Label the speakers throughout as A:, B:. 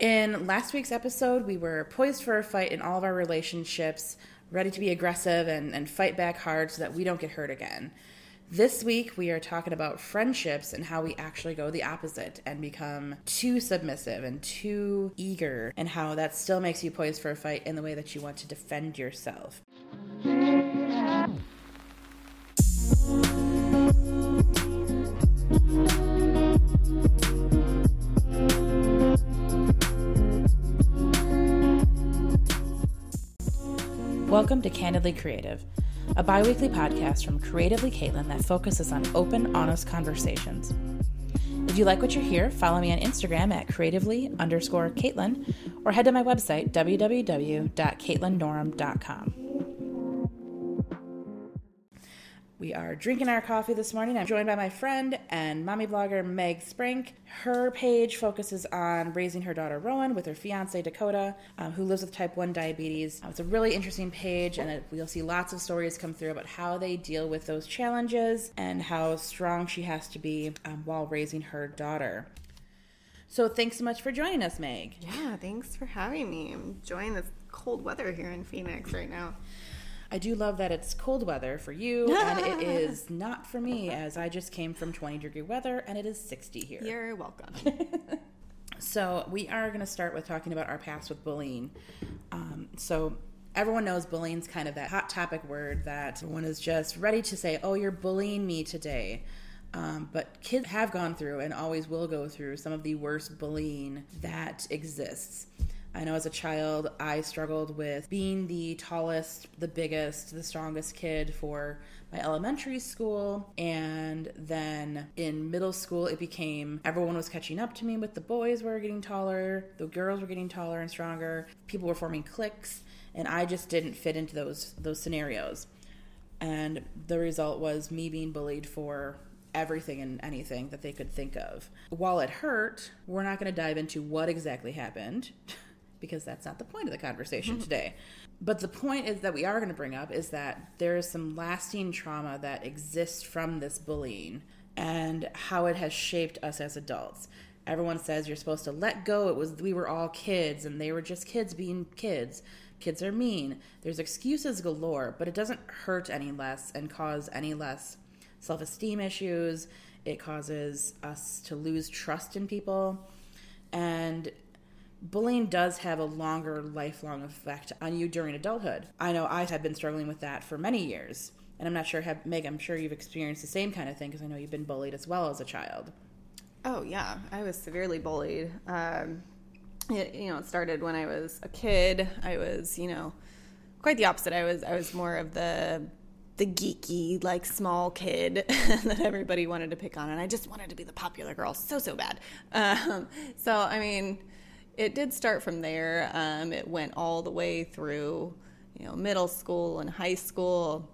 A: In last week's episode, we were poised for a fight in all of our relationships, ready to be aggressive and, and fight back hard so that we don't get hurt again. This week, we are talking about friendships and how we actually go the opposite and become too submissive and too eager, and how that still makes you poised for a fight in the way that you want to defend yourself. Welcome to Candidly Creative, a bi weekly podcast from Creatively Caitlin that focuses on open, honest conversations. If you like what you hear, follow me on Instagram at creatively underscore Caitlin or head to my website, www.caitlinnorm.com. We are drinking our coffee this morning. I'm joined by my friend and mommy blogger Meg Sprink. Her page focuses on raising her daughter Rowan with her fiance Dakota, um, who lives with type 1 diabetes. Uh, it's a really interesting page, and it, you'll see lots of stories come through about how they deal with those challenges and how strong she has to be um, while raising her daughter. So, thanks so much for joining us, Meg.
B: Yeah, thanks for having me. I'm enjoying this cold weather here in Phoenix right now.
A: I do love that it's cold weather for you, and it is not for me, as I just came from 20 degree weather and it is 60 here.
B: You're welcome.
A: so, we are going to start with talking about our past with bullying. Um, so, everyone knows bullying's kind of that hot topic word that everyone is just ready to say, oh, you're bullying me today. Um, but kids have gone through and always will go through some of the worst bullying that exists. I know as a child, I struggled with being the tallest, the biggest, the strongest kid for my elementary school. And then in middle school, it became everyone was catching up to me with the boys were getting taller, the girls were getting taller and stronger, people were forming cliques, and I just didn't fit into those those scenarios. And the result was me being bullied for everything and anything that they could think of. While it hurt, we're not going to dive into what exactly happened. because that's not the point of the conversation mm-hmm. today. But the point is that we are going to bring up is that there is some lasting trauma that exists from this bullying and how it has shaped us as adults. Everyone says you're supposed to let go. It was we were all kids and they were just kids being kids. Kids are mean. There's excuses galore, but it doesn't hurt any less and cause any less self-esteem issues. It causes us to lose trust in people. And bullying does have a longer lifelong effect on you during adulthood. I know I have been struggling with that for many years. And I'm not sure, have, Meg, I'm sure you've experienced the same kind of thing because I know you've been bullied as well as a child.
B: Oh, yeah. I was severely bullied. Um, it, you know, it started when I was a kid. I was, you know, quite the opposite. I was, I was more of the the geeky, like small kid that everybody wanted to pick on, and I just wanted to be the popular girl so so bad. Um, so I mean, it did start from there. Um, it went all the way through, you know, middle school and high school,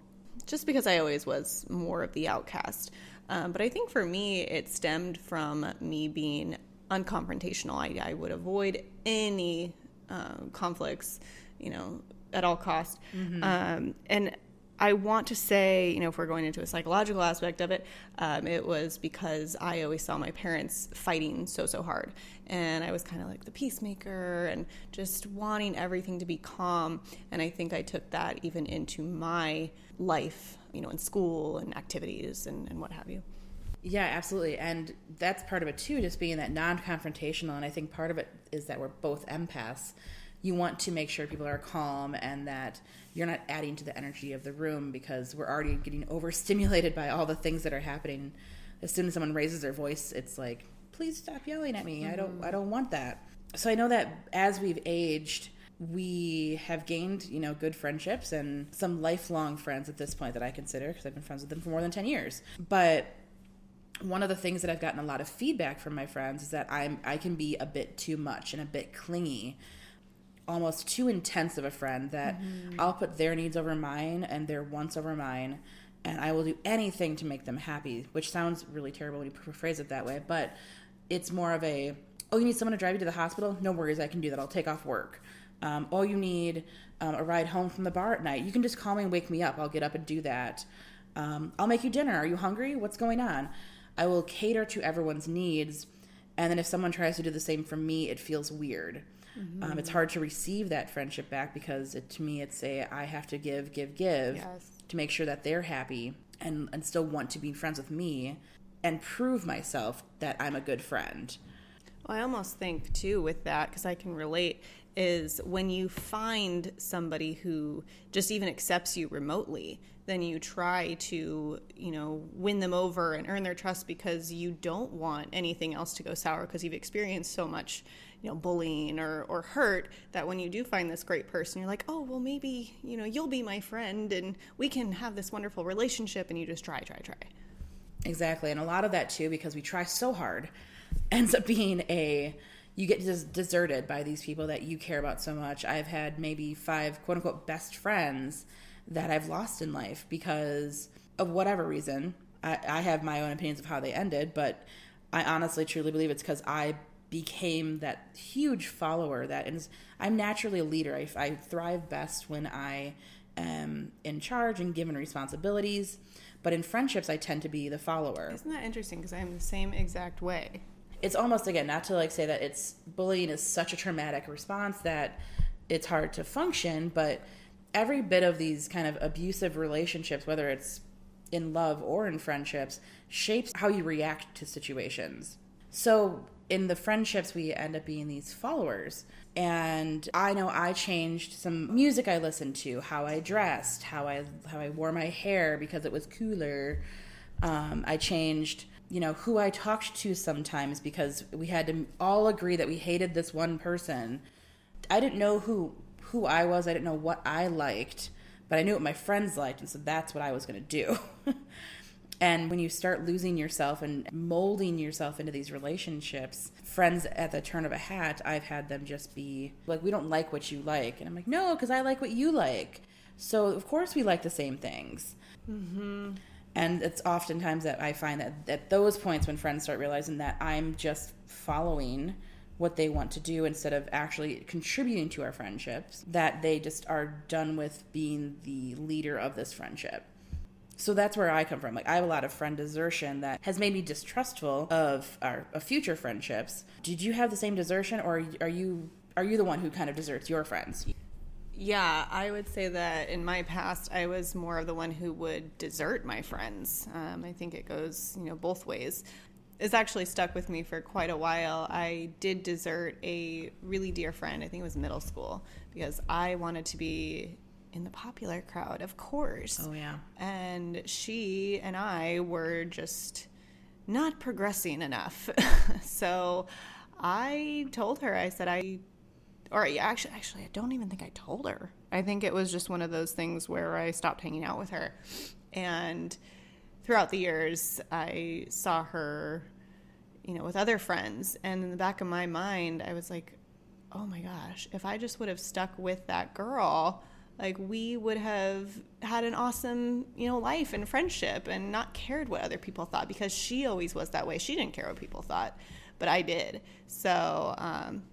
B: just because I always was more of the outcast. Um, but I think for me, it stemmed from me being unconfrontational. I, I would avoid any uh, conflicts, you know, at all costs. Mm-hmm. Um, and I want to say, you know, if we're going into a psychological aspect of it, um, it was because I always saw my parents fighting so, so hard. And I was kind of like the peacemaker and just wanting everything to be calm. And I think I took that even into my life, you know, in school and activities and, and what have you.
A: Yeah, absolutely. And that's part of it too, just being that non confrontational. And I think part of it is that we're both empaths. You want to make sure people are calm and that you're not adding to the energy of the room because we're already getting overstimulated by all the things that are happening. As soon as someone raises their voice, it's like, please stop yelling at me. I don't I mm-hmm. don't want that. So I know that as we've aged, we have gained, you know, good friendships and some lifelong friends at this point that I consider because I've been friends with them for more than 10 years. But one of the things that I've gotten a lot of feedback from my friends is that I'm I can be a bit too much and a bit clingy almost too intense of a friend that mm-hmm. I'll put their needs over mine and their wants over mine and I will do anything to make them happy, which sounds really terrible when you phrase it that way, but it's more of a oh, you need someone to drive you to the hospital? No worries, I can do that. I'll take off work. Um, oh, you need um, a ride home from the bar at night? You can just call me and wake me up. I'll get up and do that. Um, I'll make you dinner. Are you hungry? What's going on? I will cater to everyone's needs And then if someone tries to do the same for me, it feels weird. Mm-hmm. Um, it's hard to receive that friendship back because it, to me, it's a I have to give, give, give yes. to make sure that they're happy and, and still want to be friends with me and prove myself that I'm a good friend.
B: Well, I almost think too with that because I can relate is when you find somebody who just even accepts you remotely then you try to you know win them over and earn their trust because you don't want anything else to go sour because you've experienced so much you know bullying or, or hurt that when you do find this great person you're like oh well maybe you know you'll be my friend and we can have this wonderful relationship and you just try try try
A: exactly and a lot of that too because we try so hard ends up being a you get just deserted by these people that you care about so much. I've had maybe five quote unquote best friends that I've lost in life because of whatever reason. I, I have my own opinions of how they ended, but I honestly truly believe it's because I became that huge follower that is I'm naturally a leader. I, I thrive best when I am in charge and given responsibilities. But in friendships, I tend to be the follower.
B: Isn't that interesting? Because I'm the same exact way
A: it's almost again not to like say that it's bullying is such a traumatic response that it's hard to function, but every bit of these kind of abusive relationships, whether it's in love or in friendships, shapes how you react to situations. So in the friendships, we end up being these followers. And I know I changed some music I listened to, how I dressed, how I how I wore my hair because it was cooler. Um, I changed you know who I talked to sometimes because we had to all agree that we hated this one person. I didn't know who who I was. I didn't know what I liked, but I knew what my friends liked, and so that's what I was going to do. and when you start losing yourself and molding yourself into these relationships, friends at the turn of a hat, I've had them just be like, "We don't like what you like," and I'm like, "No, because I like what you like." So of course we like the same things. Mm-hmm and it's oftentimes that I find that at those points when friends start realizing that I'm just following what they want to do instead of actually contributing to our friendships, that they just are done with being the leader of this friendship. So that's where I come from. Like I have a lot of friend desertion that has made me distrustful of our of future friendships. Did you have the same desertion, or are you are you the one who kind of deserts your friends?
B: Yeah, I would say that in my past, I was more of the one who would desert my friends. Um, I think it goes, you know, both ways. It's actually stuck with me for quite a while. I did desert a really dear friend. I think it was middle school because I wanted to be in the popular crowd, of course.
A: Oh yeah.
B: And she and I were just not progressing enough. so I told her, I said, I or yeah, actually, actually, I don't even think I told her. I think it was just one of those things where I stopped hanging out with her, and throughout the years, I saw her, you know, with other friends, and in the back of my mind, I was like, oh my gosh, if I just would have stuck with that girl, like we would have had an awesome, you know, life and friendship, and not cared what other people thought because she always was that way. She didn't care what people thought, but I did. So. Um,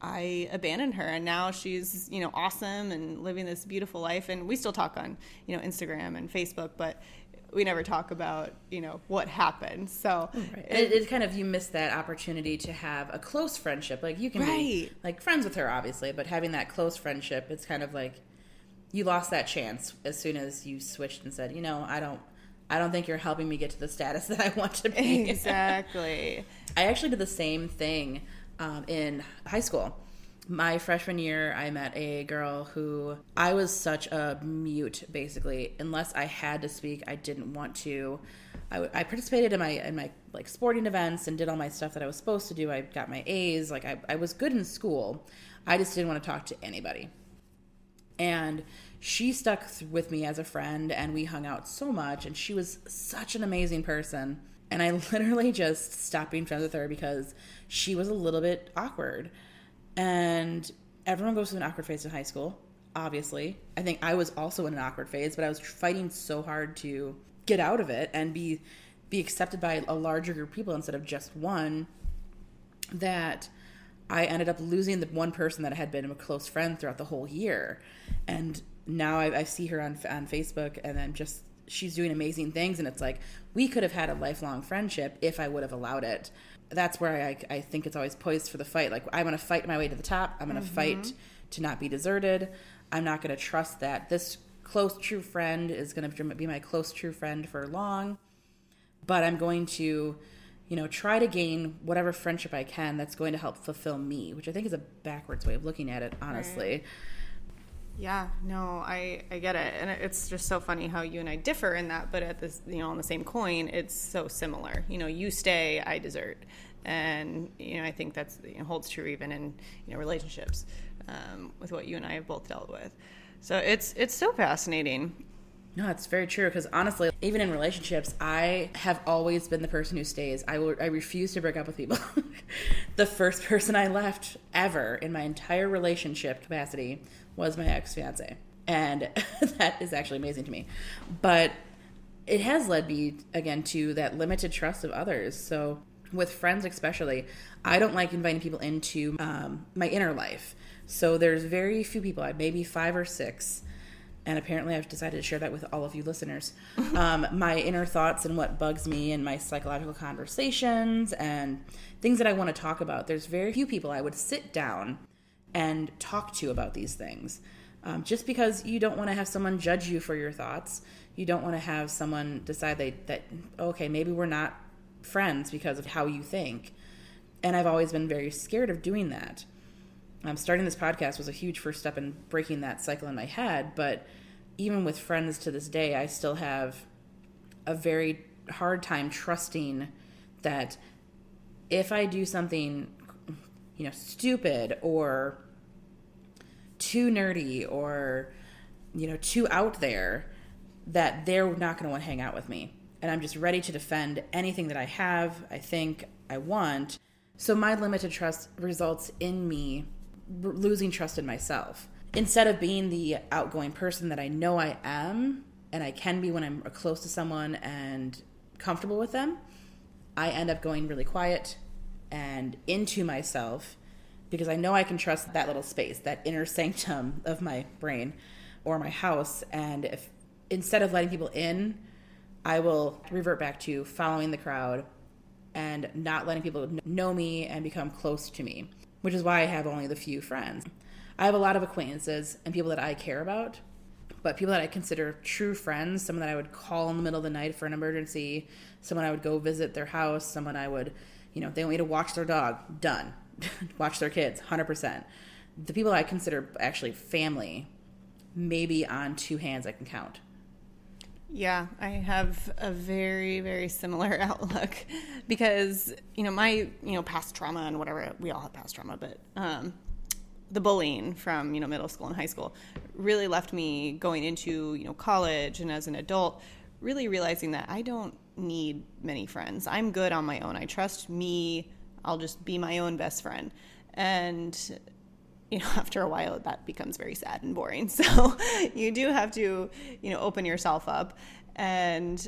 B: I abandoned her and now she's, you know, awesome and living this beautiful life and we still talk on, you know, Instagram and Facebook, but we never talk about, you know, what happened. So
A: right. it, it's kind of you miss that opportunity to have a close friendship. Like you can right. be like friends with her obviously, but having that close friendship, it's kind of like you lost that chance as soon as you switched and said, you know, I don't I don't think you're helping me get to the status that I want to be.
B: Exactly.
A: I actually did the same thing um, in high school. My freshman year, I met a girl who I was such a mute, basically. Unless I had to speak, I didn't want to. I, I participated in my in my like sporting events and did all my stuff that I was supposed to do. I got my A's. Like I, I was good in school. I just didn't want to talk to anybody. And she stuck with me as a friend, and we hung out so much. And she was such an amazing person. And I literally just stopped being friends with her because she was a little bit awkward. And everyone goes through an awkward phase in high school, obviously. I think I was also in an awkward phase, but I was fighting so hard to get out of it and be be accepted by a larger group of people instead of just one that I ended up losing the one person that had been a close friend throughout the whole year. And now I, I see her on on Facebook, and then just she's doing amazing things, and it's like we could have had a lifelong friendship if I would have allowed it that's where I, I think it's always poised for the fight. Like I'm going to fight my way to the top. I'm going to mm-hmm. fight to not be deserted. I'm not going to trust that this close true friend is going to be my close true friend for long. But I'm going to, you know, try to gain whatever friendship I can that's going to help fulfill me, which I think is a backwards way of looking at it, honestly. Right.
B: Yeah, no, I I get it, and it's just so funny how you and I differ in that, but at this, you know, on the same coin, it's so similar. You know, you stay, I desert, and you know, I think that's you know, holds true even in you know relationships um, with what you and I have both dealt with. So it's it's so fascinating.
A: No, it's very true because honestly, even in relationships, I have always been the person who stays. I will, I refuse to break up with people. the first person I left ever in my entire relationship capacity was my ex fiance. And that is actually amazing to me. But it has led me, again, to that limited trust of others. So, with friends especially, I don't like inviting people into um, my inner life. So, there's very few people, maybe five or six. And apparently, I've decided to share that with all of you listeners. um, my inner thoughts and what bugs me and my psychological conversations and things that I want to talk about. There's very few people I would sit down and talk to about these things. Um, just because you don't want to have someone judge you for your thoughts, you don't want to have someone decide they, that, okay, maybe we're not friends because of how you think. And I've always been very scared of doing that. Um, starting this podcast was a huge first step in breaking that cycle in my head, but even with friends to this day, I still have a very hard time trusting that if I do something, you know, stupid or too nerdy or you know too out there that they're not going to want to hang out with me. And i'm just ready to defend anything that i have i think i want. So my limited trust results in me losing trust in myself. Instead of being the outgoing person that i know i am and i can be when i'm close to someone and comfortable with them i end up going really quiet and into myself because I know I can trust that little space, that inner sanctum of my brain or my house. And if instead of letting people in, I will revert back to following the crowd and not letting people know me and become close to me, which is why I have only the few friends. I have a lot of acquaintances and people that I care about, but people that I consider true friends, someone that I would call in the middle of the night for an emergency, someone I would go visit their house, someone I would, you know, they want me to watch their dog, done. watch their kids 100% the people i consider actually family maybe on two hands i can count
B: yeah i have a very very similar outlook because you know my you know past trauma and whatever we all have past trauma but um the bullying from you know middle school and high school really left me going into you know college and as an adult really realizing that i don't need many friends i'm good on my own i trust me I'll just be my own best friend. And you know, after a while that becomes very sad and boring. So you do have to, you know, open yourself up. And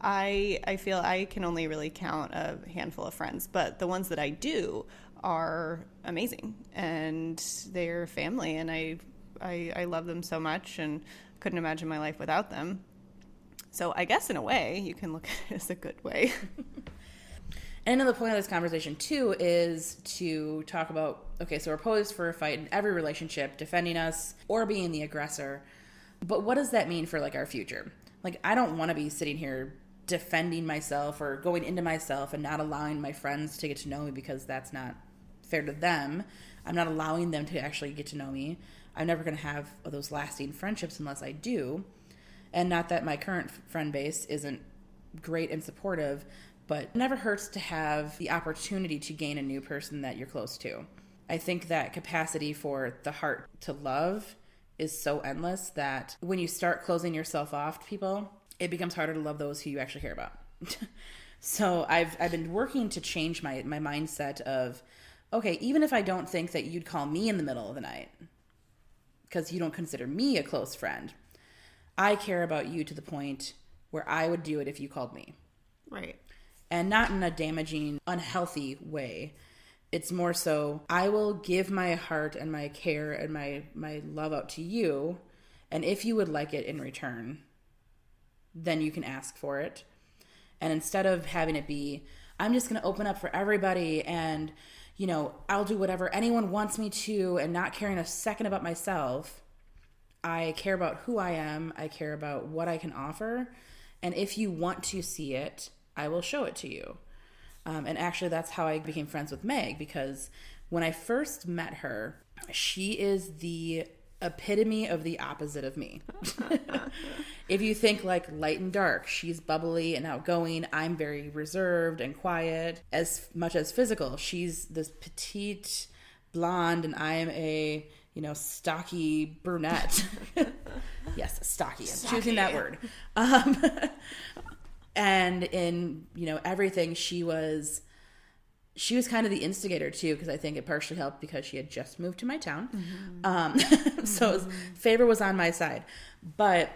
B: I I feel I can only really count a handful of friends, but the ones that I do are amazing and they're family and I I, I love them so much and couldn't imagine my life without them. So I guess in a way you can look at it as a good way.
A: And another point of this conversation too is to talk about okay, so we're posed for a fight in every relationship, defending us or being the aggressor. But what does that mean for like our future? Like I don't want to be sitting here defending myself or going into myself and not allowing my friends to get to know me because that's not fair to them. I'm not allowing them to actually get to know me. I'm never going to have those lasting friendships unless I do. And not that my current friend base isn't great and supportive, but it never hurts to have the opportunity to gain a new person that you're close to. I think that capacity for the heart to love is so endless that when you start closing yourself off to people, it becomes harder to love those who you actually care about. so I've I've been working to change my my mindset of okay, even if I don't think that you'd call me in the middle of the night because you don't consider me a close friend, I care about you to the point where I would do it if you called me.
B: Right
A: and not in a damaging, unhealthy way. It's more so I will give my heart and my care and my my love out to you, and if you would like it in return, then you can ask for it. And instead of having it be I'm just going to open up for everybody and, you know, I'll do whatever anyone wants me to and not caring a second about myself. I care about who I am, I care about what I can offer. And if you want to see it, I will show it to you. Um, and actually, that's how I became friends with Meg because when I first met her, she is the epitome of the opposite of me. if you think like light and dark, she's bubbly and outgoing. I'm very reserved and quiet, as much as physical. She's this petite blonde, and I am a you know stocky brunette. yes, stocky. I'm stocky. choosing that word. Um, and in you know everything, she was she was kind of the instigator too because i think it partially helped because she had just moved to my town mm-hmm. um, so was, favor was on my side but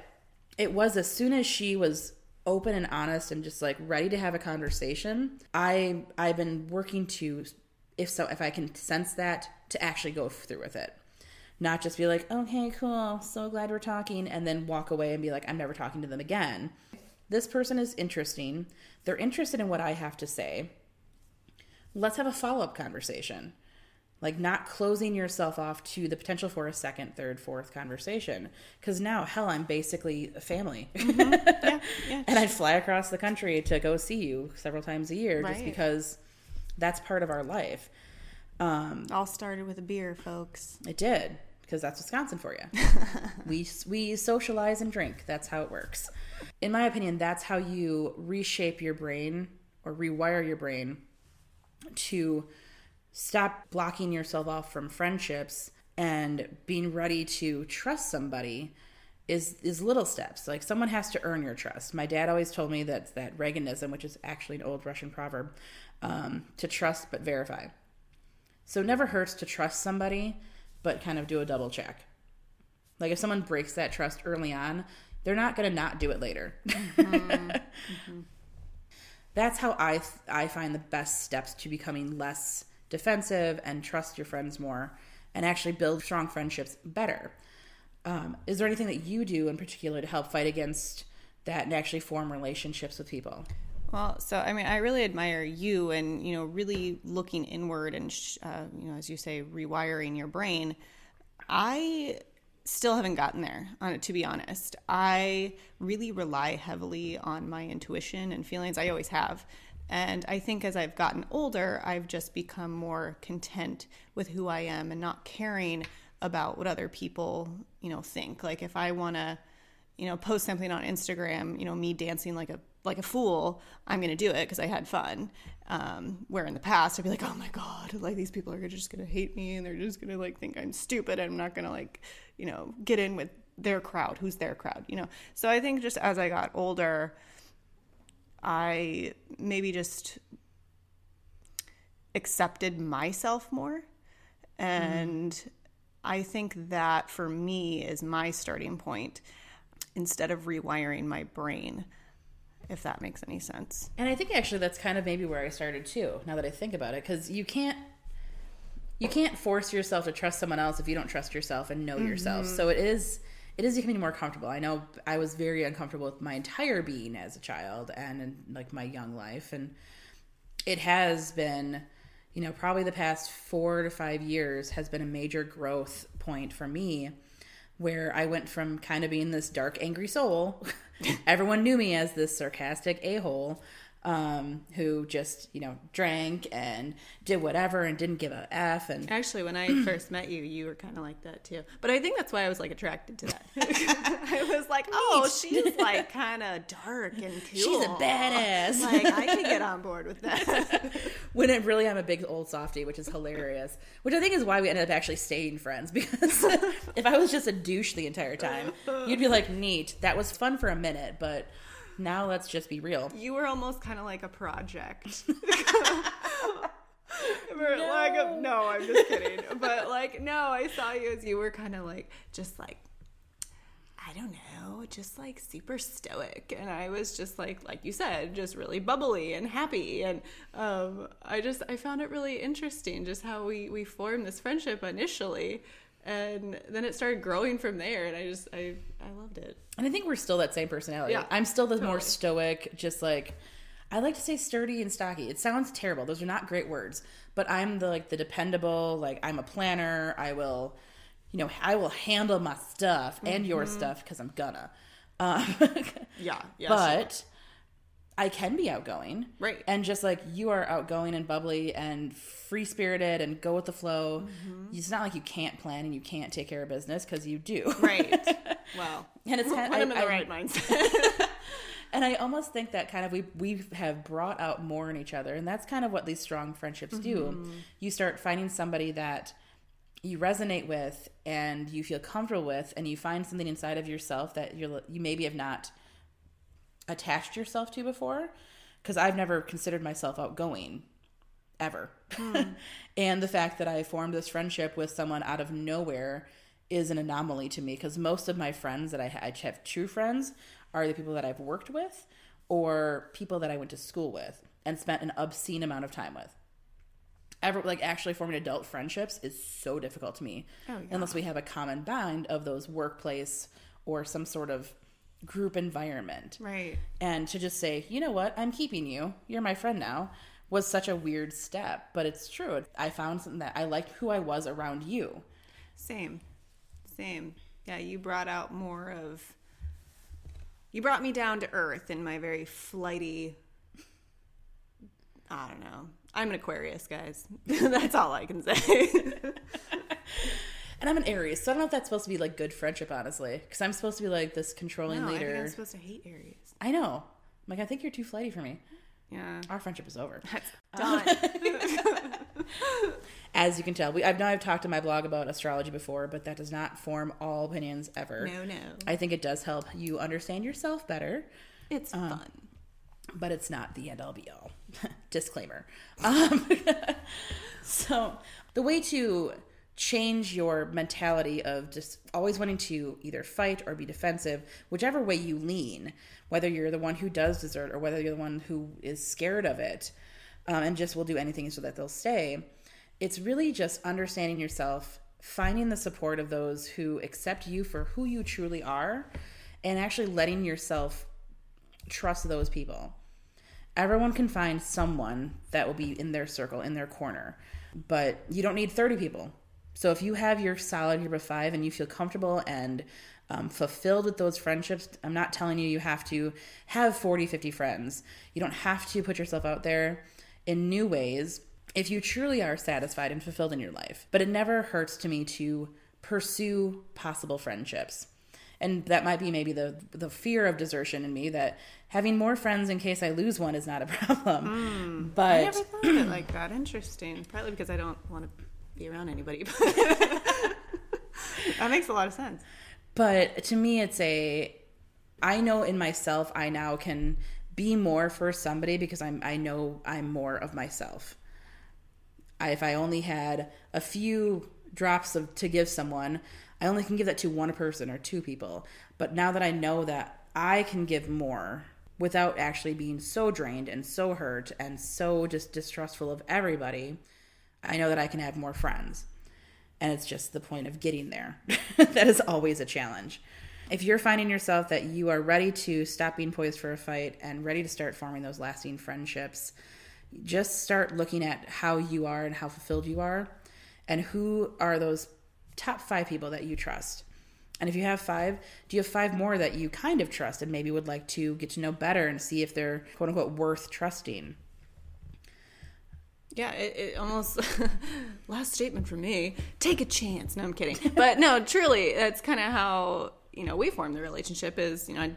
A: it was as soon as she was open and honest and just like ready to have a conversation i i've been working to if so if i can sense that to actually go through with it not just be like okay cool so glad we're talking and then walk away and be like i'm never talking to them again this person is interesting they're interested in what i have to say let's have a follow up conversation. Like, not closing yourself off to the potential for a second, third, fourth conversation. Because now, hell, I'm basically a family. Mm-hmm. Yeah, yeah. and I'd fly across the country to go see you several times a year right. just because that's part of our life.
B: Um, All started with a beer, folks.
A: It did because that's Wisconsin for you. we we socialize and drink. That's how it works. In my opinion, that's how you reshape your brain or rewire your brain to stop blocking yourself off from friendships and being ready to trust somebody is is little steps. Like someone has to earn your trust. My dad always told me that that Reaganism, which is actually an old Russian proverb, um, to trust but verify. So it never hurts to trust somebody, but kind of do a double check. Like if someone breaks that trust early on, they're not going to not do it later. Mm-hmm. mm-hmm that's how I I find the best steps to becoming less defensive and trust your friends more and actually build strong friendships better. Um, is there anything that you do in particular to help fight against that and actually form relationships with people?
B: Well, so I mean, I really admire you and you know really looking inward and uh, you know as you say rewiring your brain. I still haven't gotten there on it to be honest. I really rely heavily on my intuition and feelings. I always have. And i think as i've gotten older i've just become more content with who i am and not caring about what other people you know think. Like if i want to you know post something on instagram you know me dancing like a like a fool, I'm going to do it because I had fun. Um, where in the past I'd be like, oh my god, like these people are just going to hate me and they're just going to like think I'm stupid. I'm not going to like, you know, get in with their crowd. Who's their crowd? You know. So I think just as I got older, I maybe just accepted myself more, and mm. I think that for me is my starting point instead of rewiring my brain if that makes any sense.
A: And I think actually that's kind of maybe where I started too. Now that I think about it, because you can't you can't force yourself to trust someone else if you don't trust yourself and know mm-hmm. yourself. So it is it is becoming more comfortable. I know I was very uncomfortable with my entire being as a child and in like my young life, and it has been, you know, probably the past four to five years has been a major growth point for me where I went from kind of being this dark, angry soul. Everyone knew me as this sarcastic a hole um, who just you know drank and did whatever and didn't give a f. And
B: actually, when I first met you, you were kind of like that too. But I think that's why I was like attracted to that. I was like, oh, she's like kind of dark and cool.
A: She's a badass.
B: like I can get on board with that.
A: when it really, I'm a big old softy, which is hilarious. Which I think is why we ended up actually staying friends because if I was just a douche the entire time, you'd be like, neat. That was fun for a minute, but now let's just be real.
B: You were almost kind of like a project. no. Like, no, I'm just kidding. But like, no, I saw you as you were kind of like, just like, I don't know, just like super stoic. And I was just like, like you said, just really bubbly and happy. And um, I just, I found it really interesting just how we, we formed this friendship initially and then it started growing from there and i just i i loved it
A: and i think we're still that same personality yeah i'm still the totally. more stoic just like I like to say sturdy and stocky. It sounds terrible. Those are not great words, but I'm the like the dependable, like I'm a planner. I will, you know, I will handle my stuff and your stuff because I'm gonna. Um,
B: Yeah, yeah.
A: but I can be outgoing.
B: Right.
A: And just like you are outgoing and bubbly and free spirited and go with the flow,
B: Mm-hmm.
A: it's not like you can't plan and you can't take care of business because you do.
B: right. Well,
A: And it's kind of,
B: in the right mindset.
A: and I almost think that kind of we we have brought out more in each other, and that's kind of what these strong friendships do.
B: Mm-hmm.
A: You start finding somebody that you resonate with and you feel comfortable with, and you find something inside of yourself that you're you maybe have not attached yourself to before. Because I've never considered myself outgoing ever, hmm. and the fact that I formed this friendship with someone out of nowhere is an anomaly to me because most of my friends that I, ha- I have true friends are the people that I've worked with or people that I went to school with and spent an obscene amount of time with. Ever like actually forming adult friendships is so difficult to me
B: Oh, yeah.
A: unless we have a common bond of those workplace or some sort of group environment.
B: right.
A: And to just say, you know what, I'm keeping you, you're my friend now, was such a weird step. But it's true. I found something that I liked who I was around you.
B: Same. Same. Yeah, you brought out more of. You brought me down to earth in my very flighty. I don't know. I'm an Aquarius, guys. That's all I can say.
A: And I'm an Aries, so I don't know if that's supposed to be like good friendship, honestly, because I'm supposed to be like this controlling
B: no, I
A: leader.
B: I'm supposed to hate Aries.
A: I know. I'm like, I think you're too flighty for me.
B: Yeah.
A: Our friendship is over.
B: That's done.
A: As you can tell, we, I've know I've talked in my blog about astrology before, but that does not form all opinions ever.
B: no, no.
A: I think it does help you understand yourself better,
B: It's fun.
A: but it's not the end all be all. Disclaimer. Um, so, the way to change your mentality of just always wanting to either fight or be defensive, whichever way you lean, whether you're the one who does desert or whether you're the one who is scared of it um, and just will do anything so that they'll stay, it's really just understanding yourself, finding the support of those who accept you for who you truly are, and actually letting yourself trust those people. Everyone can find someone that will be in their circle, in their corner, but you don't need 30 people. So if you have your solid group of five and you feel comfortable and um, fulfilled with those friendships, I'm not telling you you have to have 40, 50 friends. You don't have to put yourself out there in new ways if you truly are satisfied and fulfilled in your life. But it never hurts to me to pursue possible friendships and that might be maybe the the fear of desertion in me that having more friends in case I lose one is not a problem.
B: I
A: But I
B: never thought of it like that. Interesting. Probably because I don't want to be around anybody. that makes a lot of sense.
A: but to me it's a I know in myself I now can be more for somebody because I'm I know I'm more of myself. I, if I only had a few drops of to give someone, I only can give that to one person or two people. But now that I know that I can give more without actually being so drained and so hurt and so just distrustful of everybody, I know that I can have more friends. And it's just the point of getting there. that is always a challenge. If you're finding yourself that you are ready to stop being poised for a fight and ready to start forming those lasting friendships, just start looking at how you are and how fulfilled you are and who are those top five people that you trust. And if you have five, do you have five more that you kind of trust and maybe would like to get to know better and see if they're quote unquote worth trusting?
B: Yeah, it, it almost last statement for me. Take a chance. No, I'm kidding. But no, truly, that's kind of how you know we formed the relationship. Is you know I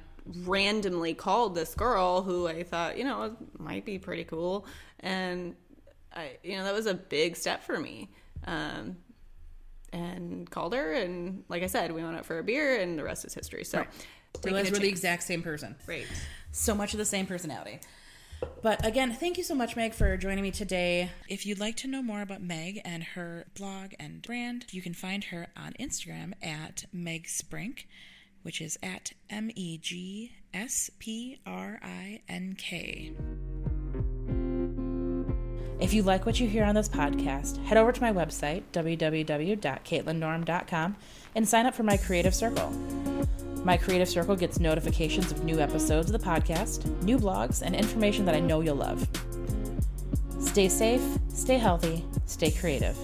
B: randomly called this girl who I thought you know might be pretty cool, and I you know that was a big step for me. Um, and called her, and like I said, we went out for a beer, and the rest is history. So, taking
A: Realize
B: a
A: we're the exact same person.
B: Right.
A: so much of the same personality. But again, thank you so much, Meg, for joining me today. If you'd like to know more about Meg and her blog and brand, you can find her on Instagram at Meg Sprink, which is at M E G S P R I N K. If you like what you hear on this podcast, head over to my website, www.caitlinnorm.com, and sign up for my Creative Circle. My Creative Circle gets notifications of new episodes of the podcast, new blogs, and information that I know you'll love. Stay safe, stay healthy, stay creative.